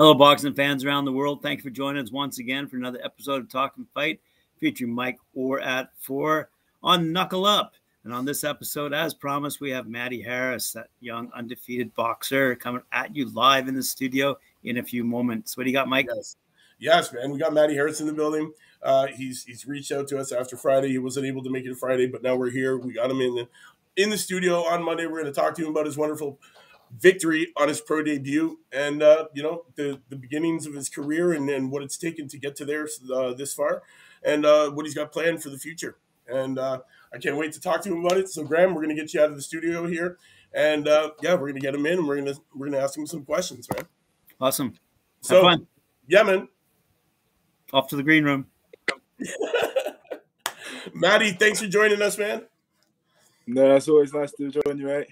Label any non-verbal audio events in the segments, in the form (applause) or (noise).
Hello, boxing fans around the world. Thank you for joining us once again for another episode of Talk and Fight featuring Mike Orr at four on Knuckle Up. And on this episode, as promised, we have Maddie Harris, that young undefeated boxer, coming at you live in the studio in a few moments. What do you got, Mike? Yes, yes man. We got Maddie Harris in the building. Uh, he's he's reached out to us after Friday. He wasn't able to make it Friday, but now we're here. We got him in the in the studio on Monday. We're going to talk to him about his wonderful victory on his pro debut and uh, you know the the beginnings of his career and, and what it's taken to get to there uh, this far and uh, what he's got planned for the future and uh, i can't wait to talk to him about it so graham we're going to get you out of the studio here and uh, yeah we're going to get him in and we're going to we're going to ask him some questions man awesome so fun. yeah man off to the green room (laughs) maddie thanks for joining us man no it's always nice to join you mate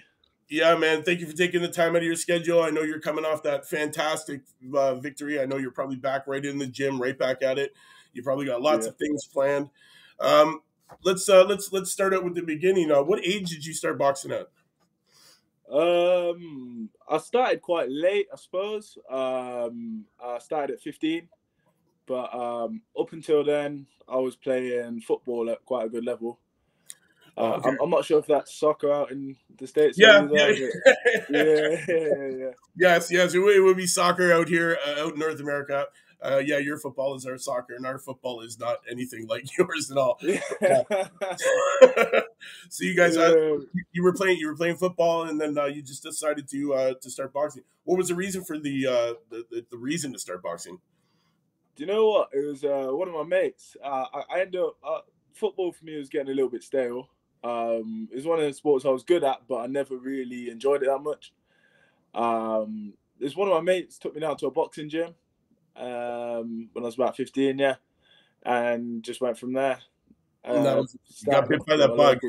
yeah, man. Thank you for taking the time out of your schedule. I know you're coming off that fantastic uh, victory. I know you're probably back right in the gym, right back at it. You probably got lots yeah. of things planned. Um, let's uh, let's let's start out with the beginning. Uh, what age did you start boxing at? Um, I started quite late, I suppose. Um, I started at 15, but um, up until then, I was playing football at quite a good level. Uh, okay. I'm, I'm, not sure if that's soccer out in the states. Yeah, yeah. (laughs) yeah, yeah, yeah, Yes, yes, it would be soccer out here, uh, out in North America. Uh, yeah, your football is our soccer, and our football is not anything like (laughs) yours at all. Yeah. (laughs) so you guys, uh, you were playing, you were playing football, and then uh, you just decided to uh, to start boxing. What was the reason for the, uh, the, the the reason to start boxing? Do you know what? It was uh, one of my mates. Uh, I, I ended up uh, football for me was getting a little bit stale. Um, it was one of the sports I was good at, but I never really enjoyed it that much. Um, there's one of my mates took me down to a boxing gym um, when I was about 15, yeah, and just went from there. No, got bit by the bug.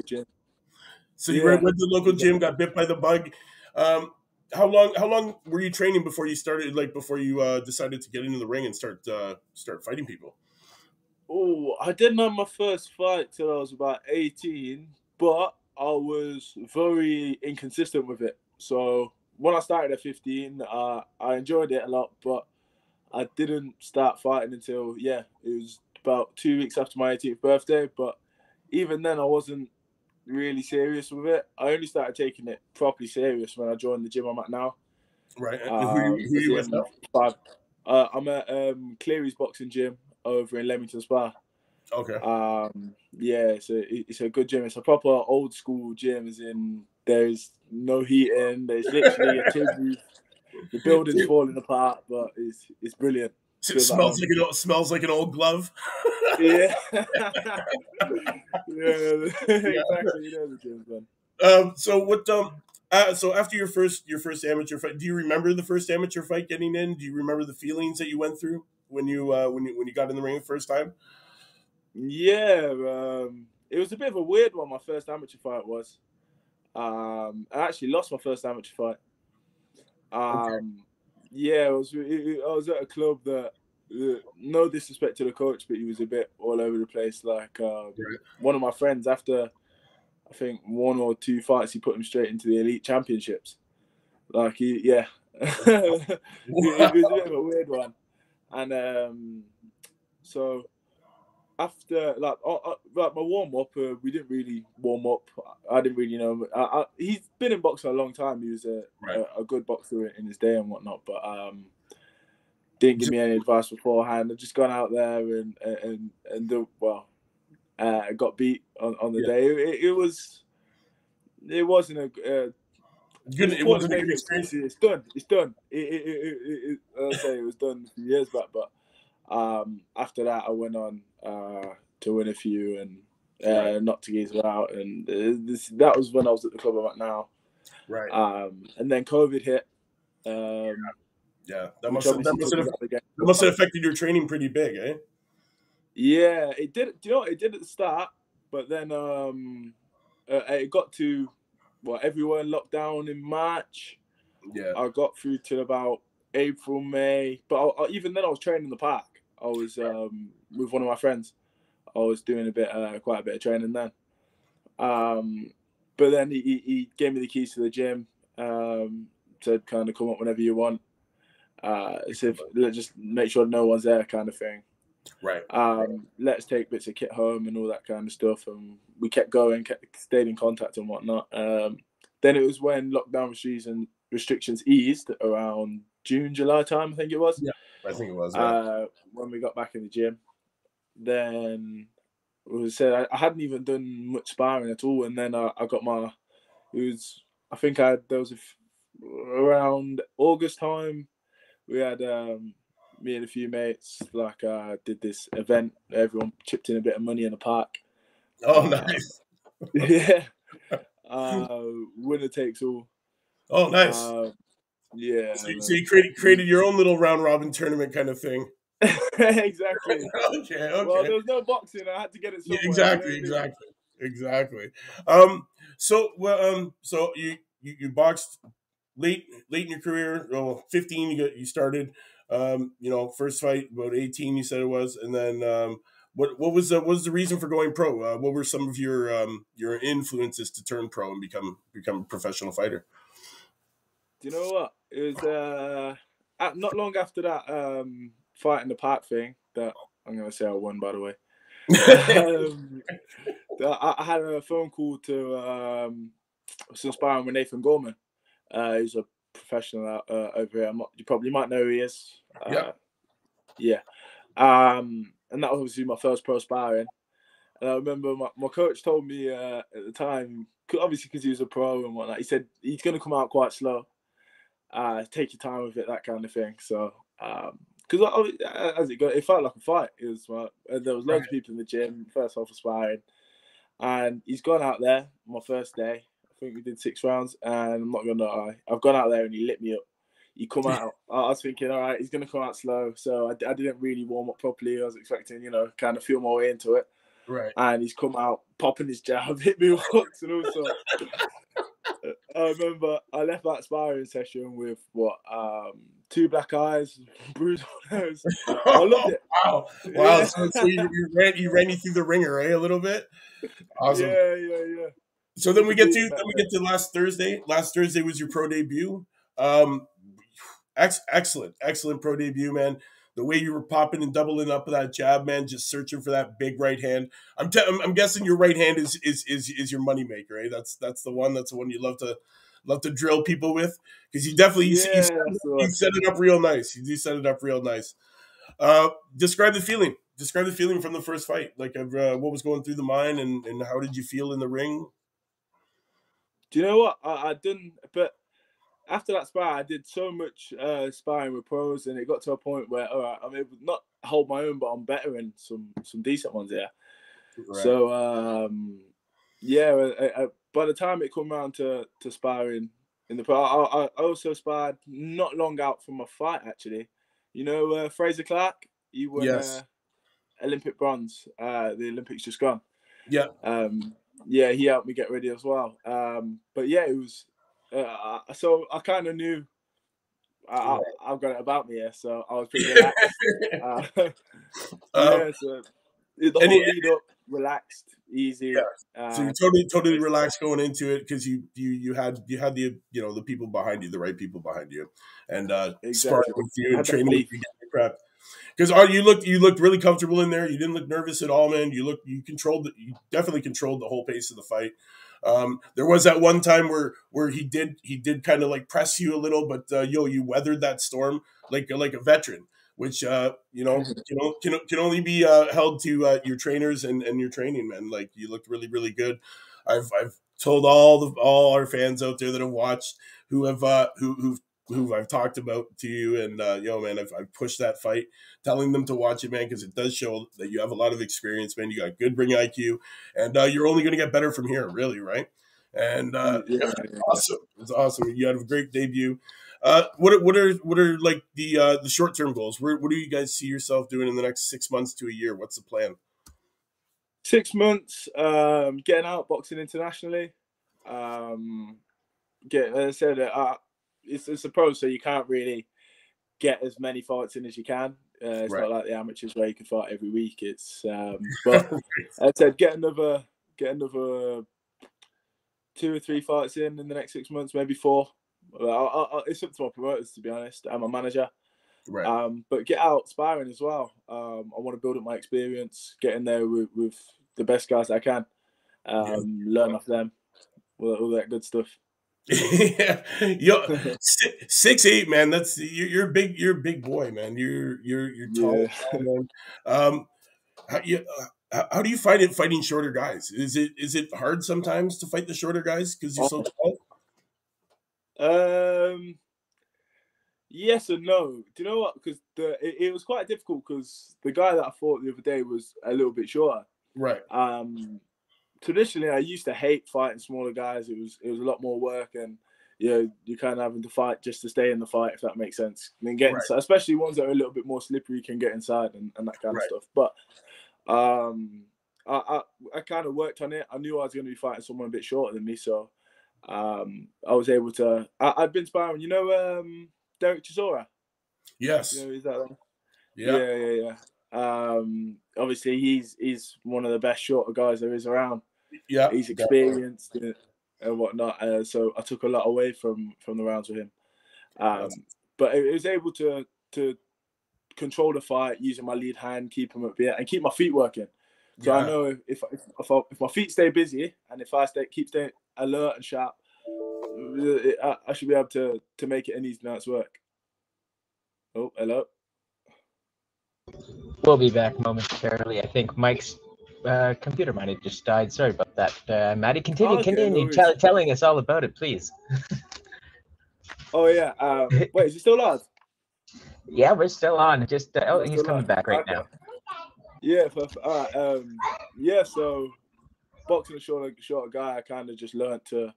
So you yeah. went to the local gym, got bit by the bug. Um, how long? How long were you training before you started? Like before you uh, decided to get into the ring and start uh, start fighting people? Oh, I didn't have my first fight till I was about 18, but I was very inconsistent with it. So when I started at 15, uh, I enjoyed it a lot, but I didn't start fighting until yeah, it was about two weeks after my 18th birthday. But even then, I wasn't really serious with it. I only started taking it properly serious when I joined the gym I'm at now. Right. Um, who, who, you with now? Uh, I'm at um, Cleary's boxing gym over in Leamington Spa. Okay. Um, yeah, it's a it's a good gym. It's a proper old school gym. As in, there's no heating. There's literally a (laughs) TV. The building's falling apart, but it's it's brilliant. It smells like, an smells like an old glove. yeah. (laughs) (laughs) (laughs) yeah, exactly. You know the gym's man. Um, so what? Um, uh, so after your first your first amateur fight, do you remember the first amateur fight getting in? Do you remember the feelings that you went through when you uh, when you when you got in the ring the first time? Yeah, um, it was a bit of a weird one. My first amateur fight was. Um, I actually lost my first amateur fight. Um, okay. Yeah, it was. It, it, I was at a club that, uh, no disrespect to the coach, but he was a bit all over the place. Like uh, right. one of my friends, after I think one or two fights, he put him straight into the elite championships. Like he, yeah, (laughs) it, it, was a bit of a weird one, and um, so after like uh, uh, like my warm up, uh, we didn't really warm up. I didn't really know. I, I, he's been in boxing a long time. He was a, right. a, a, good boxer in his day and whatnot, but um, didn't give me any advice beforehand. I've just gone out there and and and the, well, uh, got beat on, on the yeah. day. It, it, was it wasn't a. Uh, Good, it wasn't a good experience. It's done. It's done. It, it, it, it, it, I say it was done a few years back, but um, after that, I went on uh, to win a few and uh, right. knock Geezer out, and uh, this, that was when I was at the club I'm at now. Right. Um, and then COVID hit. Um, yeah, that must, have, that, must have, that must have affected your training pretty big, eh? Yeah, it did. Do you know it did at the start, but then um, uh, it got to well, everyone locked down in March. Yeah, I got through till about April, May, but I, I, even then I was training in the park. I was um, with one of my friends. I was doing a bit, uh, quite a bit of training then. Um, but then he, he gave me the keys to the gym. Um, said kind of come up whenever you want. Uh, said just make sure no one's there, kind of thing. Right. Um, let's take bits of kit home and all that kind of stuff, and we kept going, kept stayed in contact and whatnot. Um, then it was when lockdown restrictions restrictions eased around June, July time, I think it was. Yeah, I think it was. Yeah. Uh, when we got back in the gym, then was said I, I, hadn't even done much sparring at all, and then I, I got my. It was I think I there was a, around August time. We had um, me and a few mates like uh, did this event. Everyone chipped in a bit of money in the park. Oh, nice. (laughs) yeah. (laughs) Uh, winner takes all. Oh, nice. Uh, yeah. So, so, you created created your own little round robin tournament kind of thing. (laughs) exactly. (laughs) okay. Okay. Well, there was no boxing. I had to get it somewhere. Yeah, exactly. Exactly. Exactly. Um. So well. Um. So you you, you boxed late late in your career. Well, fifteen. You got you started. Um. You know, first fight about eighteen. You said it was, and then um. What, what was the what was the reason for going pro? Uh, what were some of your um, your influences to turn pro and become become a professional fighter? Do you know what? It was uh, not long after that um, fight in the park thing that I'm gonna say I won. By the way, (laughs) um, I, I, had a phone call to um, some sparring with Nathan Gorman. Uh, he's a professional out, uh, over here. Not, you probably might know who he is. Uh, yeah. Yeah. Um, and that was obviously my first pro sparring. And I remember my, my coach told me uh, at the time, obviously because he was a pro and whatnot, he said he's going to come out quite slow. Uh, take your time with it, that kind of thing. So, because um, as it got, it felt like a fight. It was uh, there was loads right. of people in the gym, first half of sparring, and he's gone out there my first day. I think we did six rounds, and I'm not gonna lie, I've gone out there and he lit me up He come (laughs) out. I was thinking, all right, he's going to come out slow. So I, I, didn't really warm up properly. I was expecting, you know, kind of feel my way into it. Right. And he's come out popping his jab, (laughs) hit me with hooks and all sorts. (laughs) I remember I left that sparring session with what um, two black eyes, (laughs) bruised nose. I (laughs) loved it. wow, wow! Yeah. So, so you, you, ran you ran you through the ringer, eh? A little bit. Awesome. Yeah, yeah, yeah. So then we get to then we get to last Thursday. Last Thursday was your pro debut. Um, Ex- excellent, excellent pro debut, man. The way you were popping and doubling up that jab, man, just searching for that big right hand. I'm, te- I'm, I'm guessing your right hand is is is is your moneymaker, right? That's that's the one. That's the one you love to love to drill people with because you definitely you, yeah, you, set, you, set, it up real nice. You do set it up real nice. Uh, describe the feeling. Describe the feeling from the first fight. Like, uh, what was going through the mind, and and how did you feel in the ring? Do you know what I, I didn't? But after that spar, I did so much uh, sparring with pros, and it got to a point where all right, I'm able to not hold my own, but I'm better in some some decent ones here. Right. So um, yeah, I, I, by the time it come around to to sparring in the pro, I, I also sparred not long out from a fight actually. You know uh, Frazer Clarke, he won yes. uh, Olympic bronze. Uh, the Olympics just gone. Yeah. Um, yeah, he helped me get ready as well. Um, but yeah, it was uh, so I kind of knew I, have got it about me here, so I was pretty (laughs) relaxed. uh, (laughs) um, yeah, so the whole lead up, relaxed, easy. Yeah. Uh, so you totally, totally relaxed going into it because you, you, you had, you had the, you know, the people behind you, the right people behind you, and uh, exactly. with you and training with you, prep. Because you looked, you looked really comfortable in there. You didn't look nervous at all, man. You looked, you controlled, the, you definitely controlled the whole pace of the fight. Um, there was that one time where where he did he did kind of like press you a little, but uh, yo, you weathered that storm like like a veteran, which uh, you know (laughs) can, can, can only be uh, held to uh, your trainers and, and your training, man. Like you looked really really good. I've I've told all the all our fans out there that have watched who have uh, who who've who I've talked about to you, and uh, yo, man, I've, I've pushed that fight, telling them to watch it, man, because it does show that you have a lot of experience, man. You got good ring IQ, and uh, you're only going to get better from here, really, right? And uh, yeah, yeah, it's awesome. It's awesome. You had a great debut. Uh, what what are what are like the uh, the short term goals? Where, what do you guys see yourself doing in the next six months to a year? What's the plan? Six months, um, getting out boxing internationally. Um, get as I said, uh, it's, it's a pro, so you can't really get as many fights in as you can. Uh, it's Right. not like the amateurs where you can fight every week. It's um, (laughs) but I said get another get another two or three fights in in the next six months, maybe four. Well, I, I, it's up to my promoters to be honest. I'm a manager, right. um, but get out sparring as well. Um, I want to build up my experience, get in there with, with the best guys I can, um, learn off them, all, all that good stuff. (laughs) yeah, yo, si- six eight, man. That's you're, you're big. You're a big boy, man. You're you're you're tall, Yeah. man. Um, how, you, uh, how, do you find it fighting shorter guys? Is it is it hard sometimes to fight the shorter guys because you're so tall? Um, yes and no. Do you know what? Because the it, it was quite difficult because the guy that I fought the other day was a little bit shorter. Right. Um, traditionally, I used to hate fighting smaller guys. It was it was a lot more work, and you know, you kind of having to fight just to stay in the fight, if that makes sense. And then get Right. especially ones that are a little bit more slippery, can get inside and, and that kind Right. of stuff. But um, I I, I kind of worked on it. I knew I was going to be fighting someone a bit shorter than me, so um, I was able to. I, I've been sparring, you know, um, Dereck Chisora. Yes. You know, is that? Yeah. yeah, yeah, yeah. Um, obviously, he's he's one of the best shorter guys there is around. Yeah. He's experienced and- and whatnot. Uh, so I took a lot away from from the rounds with him. Um, but I was able to to control the fight using my lead hand, keep him at bit, and keep my feet working. So I know if if, if, I, if my feet stay busy and if I stay keep staying alert and sharp, uh, I, I should be able to to make it an easy night's work. Oh, hello. We'll be back momentarily. I think Mike's uh, computer might have just died. Sorry about that. Uh, Maddie, continue, Okay, continue worries. tell, telling us all about it, please. (laughs) Oh yeah. Um, (laughs) wait, is he still on? Yeah, we're still on. Just uh, oh, he's coming on. back right Okay. now. Yeah. All right. Um, yeah. So boxing a shorter, shorter guy, I kind of just learned to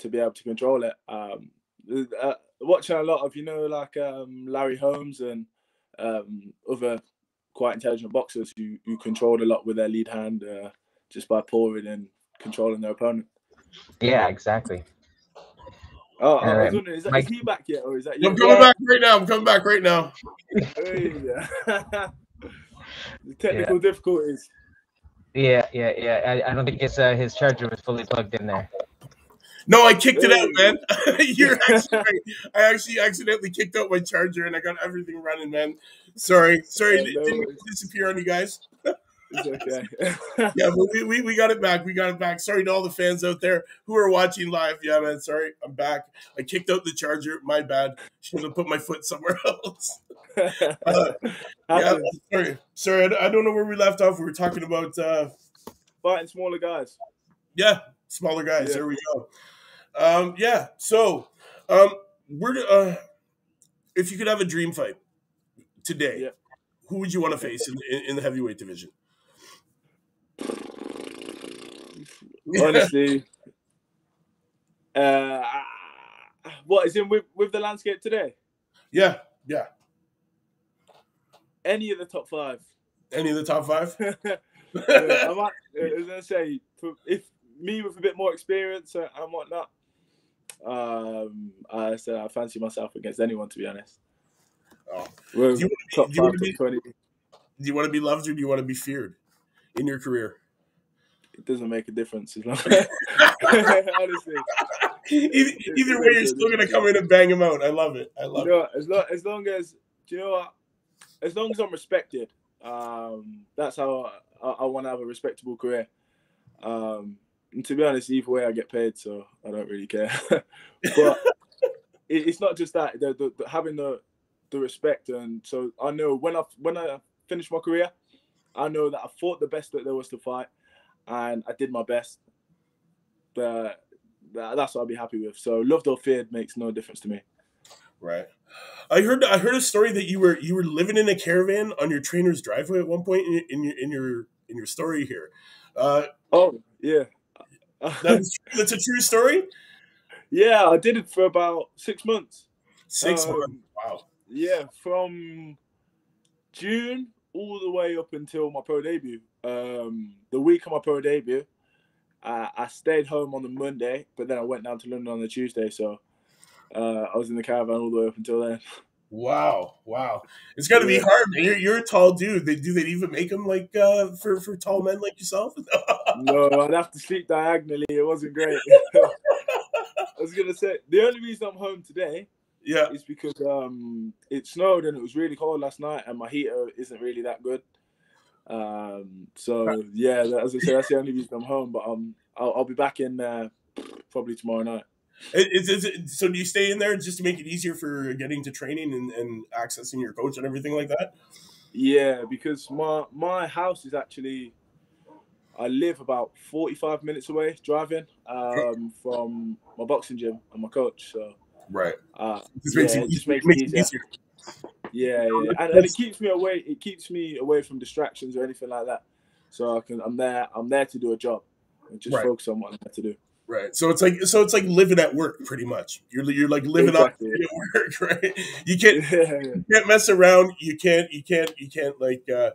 to be able to control it. Um, uh, watching a lot of you know like um, Larry Holmes and um, other quite intelligent boxers who who controlled a lot with their lead hand uh, just by pouring and controlling their opponent. Yeah, exactly. Oh, I was wondering, is, that, Mike, is he back yet? Or is that I'm coming back right now. I'm coming back right now. The (laughs) technical difficulties. Yeah, yeah, yeah. I, I don't think his uh, his charger was fully plugged in there. No, I kicked it out, man. (laughs) You're (laughs) actually right. I actually accidentally kicked out my charger and I got everything running, man. Sorry, sorry, Yeah, no didn't disappear on you guys. It's (laughs) okay. Yeah, but we, we, we got it back. We got it back. Sorry to all the fans out there who are watching live. Yeah, man. Sorry, I'm back. I kicked out the charger. My bad. Should have put my foot somewhere (laughs) else. (laughs) Uh, yeah, sorry. Sorry, I, I don't know where we left off. We were talking about uh, Fighting smaller guys. Yeah, smaller guys. Yeah. There we go. Um, yeah. So, um, we're uh, if you could have a dream fight today, Yeah. who would you want to face in, in, in the heavyweight division? (laughs) Honestly, uh, what is in with with the landscape today? Yeah, yeah. Any of the top five. Any of the top five? (laughs) yeah, I might. I was gonna say if me with a bit more experience and whatnot. Um, I said I fancy myself against anyone to be honest. Oh. Do you top do you wanna be- twenty. Do you want to be loved or do you want to be feared in your career? It doesn't make a difference as (laughs) long. (laughs) Honestly, either, either way, you're still gonna come in and bang him out. I love it. I love you know, what, as long as long as you know what, as long as I'm respected, um, that's how I, I want to have a respectable career. Um, and to be honest, either way, I get paid, so I don't really care. (laughs) but it, it's not just that the, the, the having the the respect, and so I know when I when I finish my career, I know that I fought the best that there was to fight, and I did my best. But that, that's what I'll be happy with. So loved or feared makes no difference to me. Right. I heard I heard a story that you were you were living in a caravan on your trainer's driveway at one point in, in your in your in your story here. Uh, Oh yeah. that's, that's a true story. (laughs) yeah, I did it for about six months. Six Um, months. Yeah, from June all the way up until my pro debut. Um, the week of my pro debut, uh, I stayed home on the Monday, but then I went down to London on the Tuesday. So uh, I was in the caravan all the way up until then. Wow, wow! It's got to be hard. man. You're, you're a tall dude. They do they even make them like uh, for for tall men like yourself? (laughs) no, I'd have to sleep diagonally. It wasn't great. (laughs) I was gonna say the only reason I'm home today yeah, It's because um it snowed and it was really cold last night, and my heater isn't really that good. Um, so yeah, that, as I say, that's the only reason I'm home. But um, I'll, I'll be back in uh, probably tomorrow night. It- it's, it's, it's- so do you stay in there just to make it easier for getting to training and, and accessing your coach and everything like that? Yeah, because my my house is actually I live about 45 minutes away driving um, from my boxing gym and my coach. So Right. uh, This yeah, makes it it, just makes it easier. easier. Yeah, (laughs) yeah, and, and it keeps me away. It keeps me away from distractions or anything like that. So I can. I'm there. I'm there to do a job and just Right. focus on what I'm there to do. Right. So it's like so it's like living at work pretty much. You're you're like living Exactly. up (laughs) at work, right? You can't Yeah, (laughs) yeah. you can't mess around. You can't you can't you can't like uh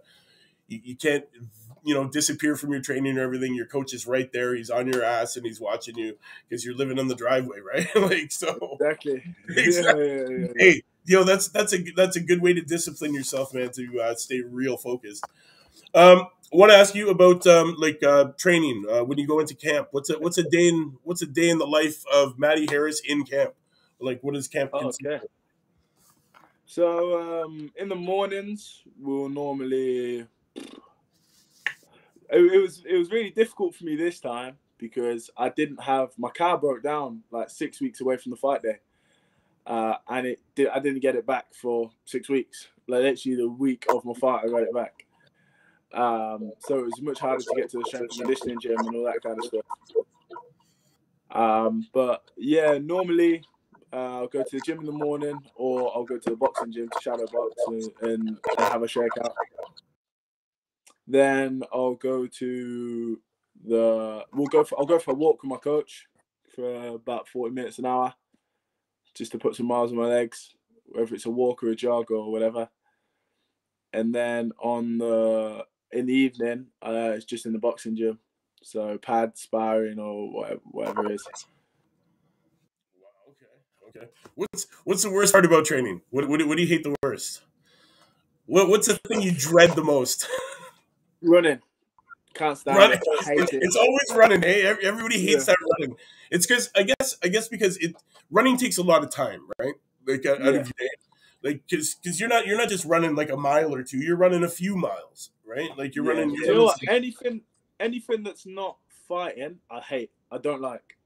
you, you can't you know disappear from your training or everything. Your coach is right there. He's on your ass and he's watching you because you're living on the driveway, (laughs) right? like so. exactly. (laughs) (laughs) Exactly. Yeah, yeah, yeah. Hey, you know that's that's a that's a good way to discipline yourself, man. To uh, stay real focused. Um, I want to ask you about um, like uh, training uh, when you go into camp. What's a what's a day in what's a day in the life of maddie Harris in camp? Like what is camp? Oh, consist- okay. So um, in the mornings, we'll normally. It, it was it was really difficult for me this time because I didn't have my car broke down like six weeks away from the fight day, uh, and it did, I didn't get it back for six weeks. Like literally the week of my fight, I got it back. Um, so it was much harder to get to the strength and conditioning gym and all that kind of stuff. Um, but yeah, normally uh, I'll go to the gym in the morning, or I'll go to the boxing gym to shadow box and, and have a shakeout. Then I'll go to the. We'll go. For, I'll go for a walk with my coach for about forty minutes an hour, just to put some miles on my legs, whether it's a walk or a jog or whatever. And then on the in the evening, uh, it's just in the boxing gym, so pad sparring or whatever, whatever it is. Okay. What's what's the worst part about training? What what, what do you hate the worst? What what's the thing you dread the most? (laughs) Running. Can't stand running. it. It's, it. it's always running. Eh? Hey, Ev- everybody hates Yeah. that running. It's because I guess I guess because it running takes a lot of time, right? Like out, out Yeah. of your day, like because because you're not you're not just running like a mile or two. You're running a few miles, right? Like you're Yeah. running. You you're know what? running- Anything, anything that's not fighting, I hate. I don't like.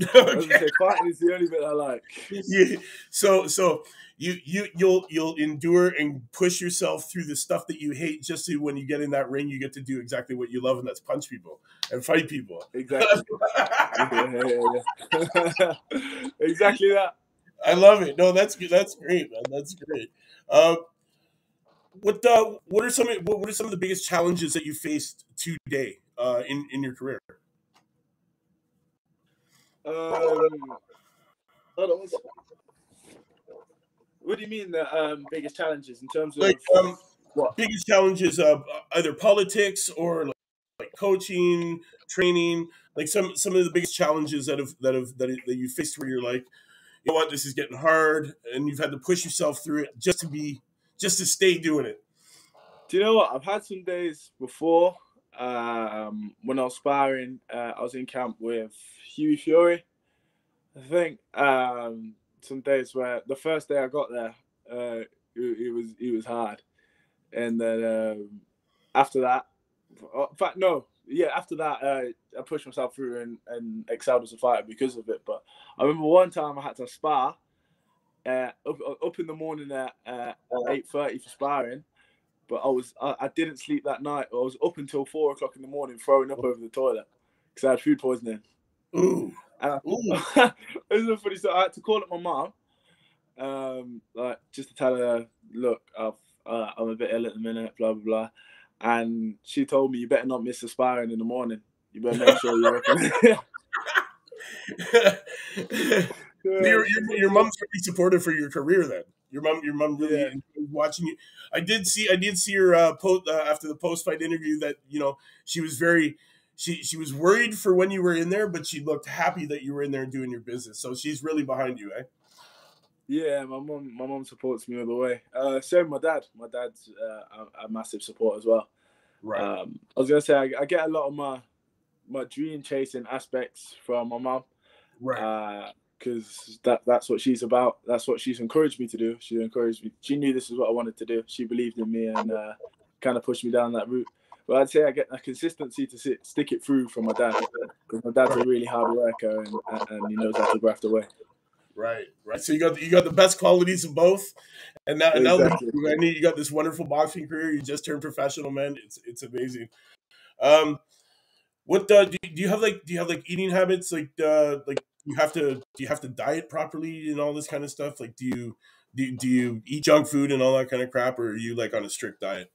(laughs) I was gonna okay. say, fighting is the only bit I like. Yeah. So so you you you'll you'll endure and push yourself through the stuff that you hate just so when you get in that ring you get to do exactly what you love and that's punch people and fight people. Exactly. yeah, yeah, yeah. exactly that. I love it. No, that's. That's great, man. That's great. Uh, what uh, what are some what, what are some of the biggest challenges that you faced today uh, in in your career? Um, hold on one second. what do you mean the um, biggest challenges in terms of Like um, what? biggest challenges of either politics or like, like coaching, training. Like some some of the biggest challenges that have that have that, that you faced where you're like, you know what, this is getting hard, and you've had to push yourself through it just to be just to stay doing it. Do you know what? I've had some days before um, when I was sparring. Uh, I was in camp with Hughie Fury. I think um, some days where the first day I got there, uh, it, it was it was hard, and then um, after that, in fact, no, yeah, after that, uh, I pushed myself through and, and excelled as a fighter because of it. But I remember one time I had to spar uh, up, up in the morning at uh, eight thirty for sparring but I was I, I didn't sleep that night. I was up until four o'clock in the morning throwing up over the toilet because I had food poisoning. Ooh, And I, ooh. (laughs) it was a funny story. I had to call up my mom, um, like just to tell her, look, I've, uh, I'm a bit ill at the minute, blah blah blah. And she told me, you better not miss the sparring in the morning. You better make sure you're. up." (laughs) (laughs) your, your, your mom's really supportive for your career then your mom your mom really Yeah. Watching you i did see i did see her uh, post uh, after the post fight interview that you know she was very she she was worried for when you were in there but she looked happy that you were in there doing your business so she's really behind you eh Yeah, my mom, my mom supports me all the way. Uh, same my dad. My dad's uh, a, a, massive support as well. Right. Um, I was gonna say I, I, get a lot of my my dream chasing aspects from my mom. Right. Because that that's what she's about. That's what she's encouraged me to do. She encouraged me. She knew this is what I wanted to do. She believed in me and uh, kind of pushed me down that route. But I'd say I get a consistency to sit, stick it through from my dad because my dad's a really hard worker and, and he knows how to graft away. Right, right. So you got the, you got the best qualities of both, and now, exactly. now you got this wonderful boxing career. You just turned professional, man. It's it's amazing. Um, what uh, do, you, do you have like do you have like eating habits like uh like you have to do you have to diet properly and all this kind of stuff? Like do you do, do you eat junk food and all that kind of crap, or are you like on a strict diet?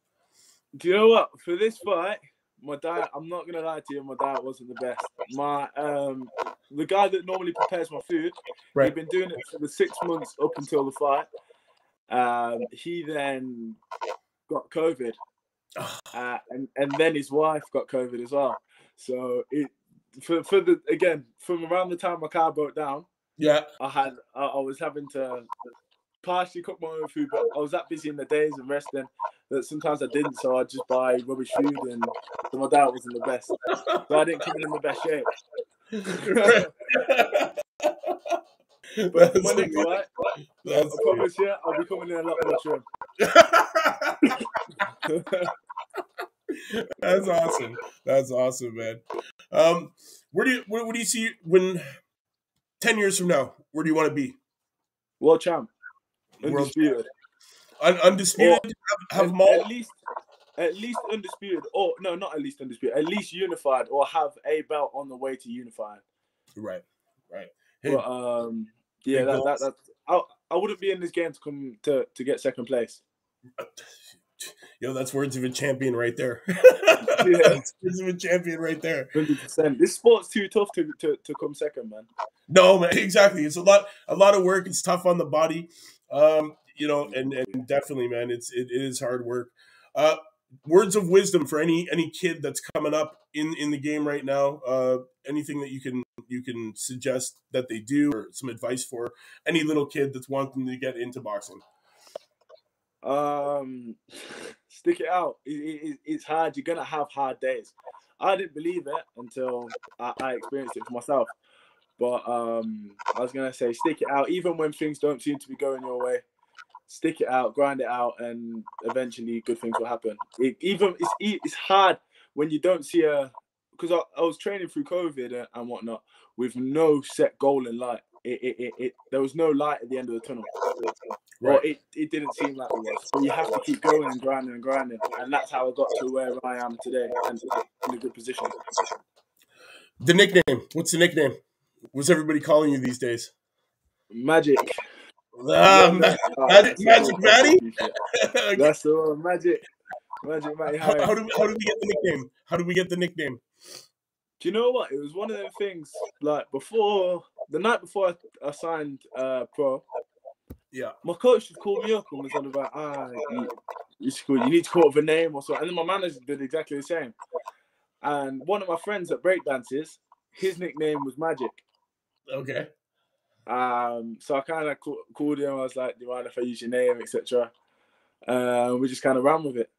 Do you know what? For this fight, my diet, I'm not gonna lie to you, my diet wasn't the best. My um the guy that normally prepares my food, right. he'd been doing it for the six months up until the fight. Um, he then got COVID. (sighs) Uh, and, and then his wife got COVID as well. So it for, for the again from around the time my car broke down, yeah, I had I, I was having to partially cook my own food, but I was that busy in the days and resting that sometimes I didn't, so I'd just buy rubbish food, and so my diet wasn't the best. So I didn't come in in the best shape. (laughs) but? That's I promise you, I'll be coming in a lot more trim. (laughs) (laughs) (laughs) That's awesome. That's awesome, man. Um, where do you where, where do you see when ten years from now? Where do you want to be? World champ, undisputed. Un- undisputed. Or, have, have at, at least, at least undisputed, or no, not at least undisputed. At least unified, or have a belt on the way to unifying. Right, right. Hey, but um, yeah, that, that, that I, I wouldn't be in this game to come to to get second place. Yo, that's words of a champion right there. (laughs) yeah, words of a champion right there. Hundred percent. This sport's too tough to, to to come second, man. No, man, (laughs) exactly. It's a lot a lot of work. It's tough on the body. Um, you know, and, and definitely, man, it's it, it is hard work. Uh, words of wisdom for any any kid that's coming up in in the game right now. Uh, anything that you can you can suggest that they do, or some advice for any little kid that's wanting to get into boxing. Um, (laughs) stick it out. It, it, it's hard. You're gonna have hard days. I didn't believe it until I, I experienced it for myself. But um, I was gonna say, stick it out, even when things don't seem to be going your way. Stick it out, grind it out, and eventually good things will happen. It, even it's it's hard when you don't see a because I, I was training through COVID and, whatnot with no set goal in light. It, it, it, it, there was no light at the end of the tunnel. Right. It, it didn't seem like it was. But you have to keep going and grinding and grinding. And that's how I got to where I am today and in a good position. The nickname. What's the nickname? What's everybody calling you these days? Magic. Ah, ma- magic, magic Matty? (laughs) That's the one. Magic. Magic Matty. How, how, do, how do we get the nickname? How do we get the nickname? Do you know what? It was one of them things like before the night before I, I signed uh, pro. Yeah. My coach just called me up and was on about ah you, you, you need to call up a name or so. And then my manager did exactly the same. And one of my friends at breakdances, his nickname was Magic. Okay. Um, so I kind of called him. I was like, "Do you mind if I use your name, etc." Uh, we just kind of ran with it.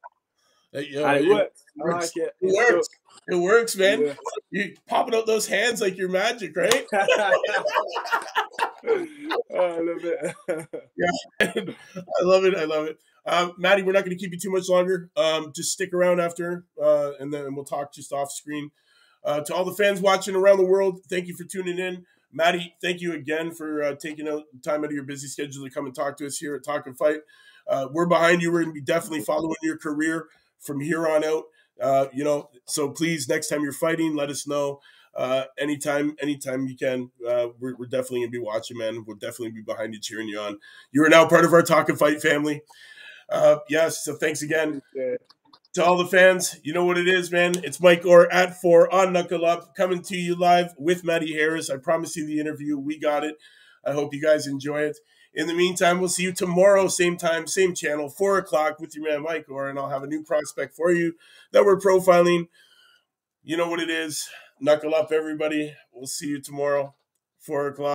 And it, it works. I like it. It works. It works, man. Yeah. You popping up those hands like you're magic, right? (laughs) oh, I love it. (laughs) yeah, I love it. I love it. Um, Maddie, we're not going to keep you too much longer. Um, just stick around after, uh, and then we'll talk just off screen. Uh, to all the fans watching around the world, thank you for tuning in. Maddie, thank you again for uh, taking out time out of your busy schedule to come and talk to us here at Talk and Fight. Uh, we're behind you. We're going to be definitely following your career from here on out. Uh, you know, so please, next time you're fighting, let us know. Uh, anytime, anytime you can. Uh, we're, we're definitely gonna be watching, man. We'll definitely be behind you, cheering you on. You are now part of our Talk and Fight family. Uh, yes, so thanks again to all the fans. You know what it is, man. It's Mike Orr at four on Knuckle Up, coming to you live with Maddie Harris. I promise you the interview. We got it. I hope you guys enjoy it. In the meantime, we'll see you tomorrow, same time, same channel, four o'clock with your man Mike Orr, and I'll have a new prospect for you that we're profiling. You know what it is. Knuckle up, everybody. We'll see you tomorrow, four o'clock.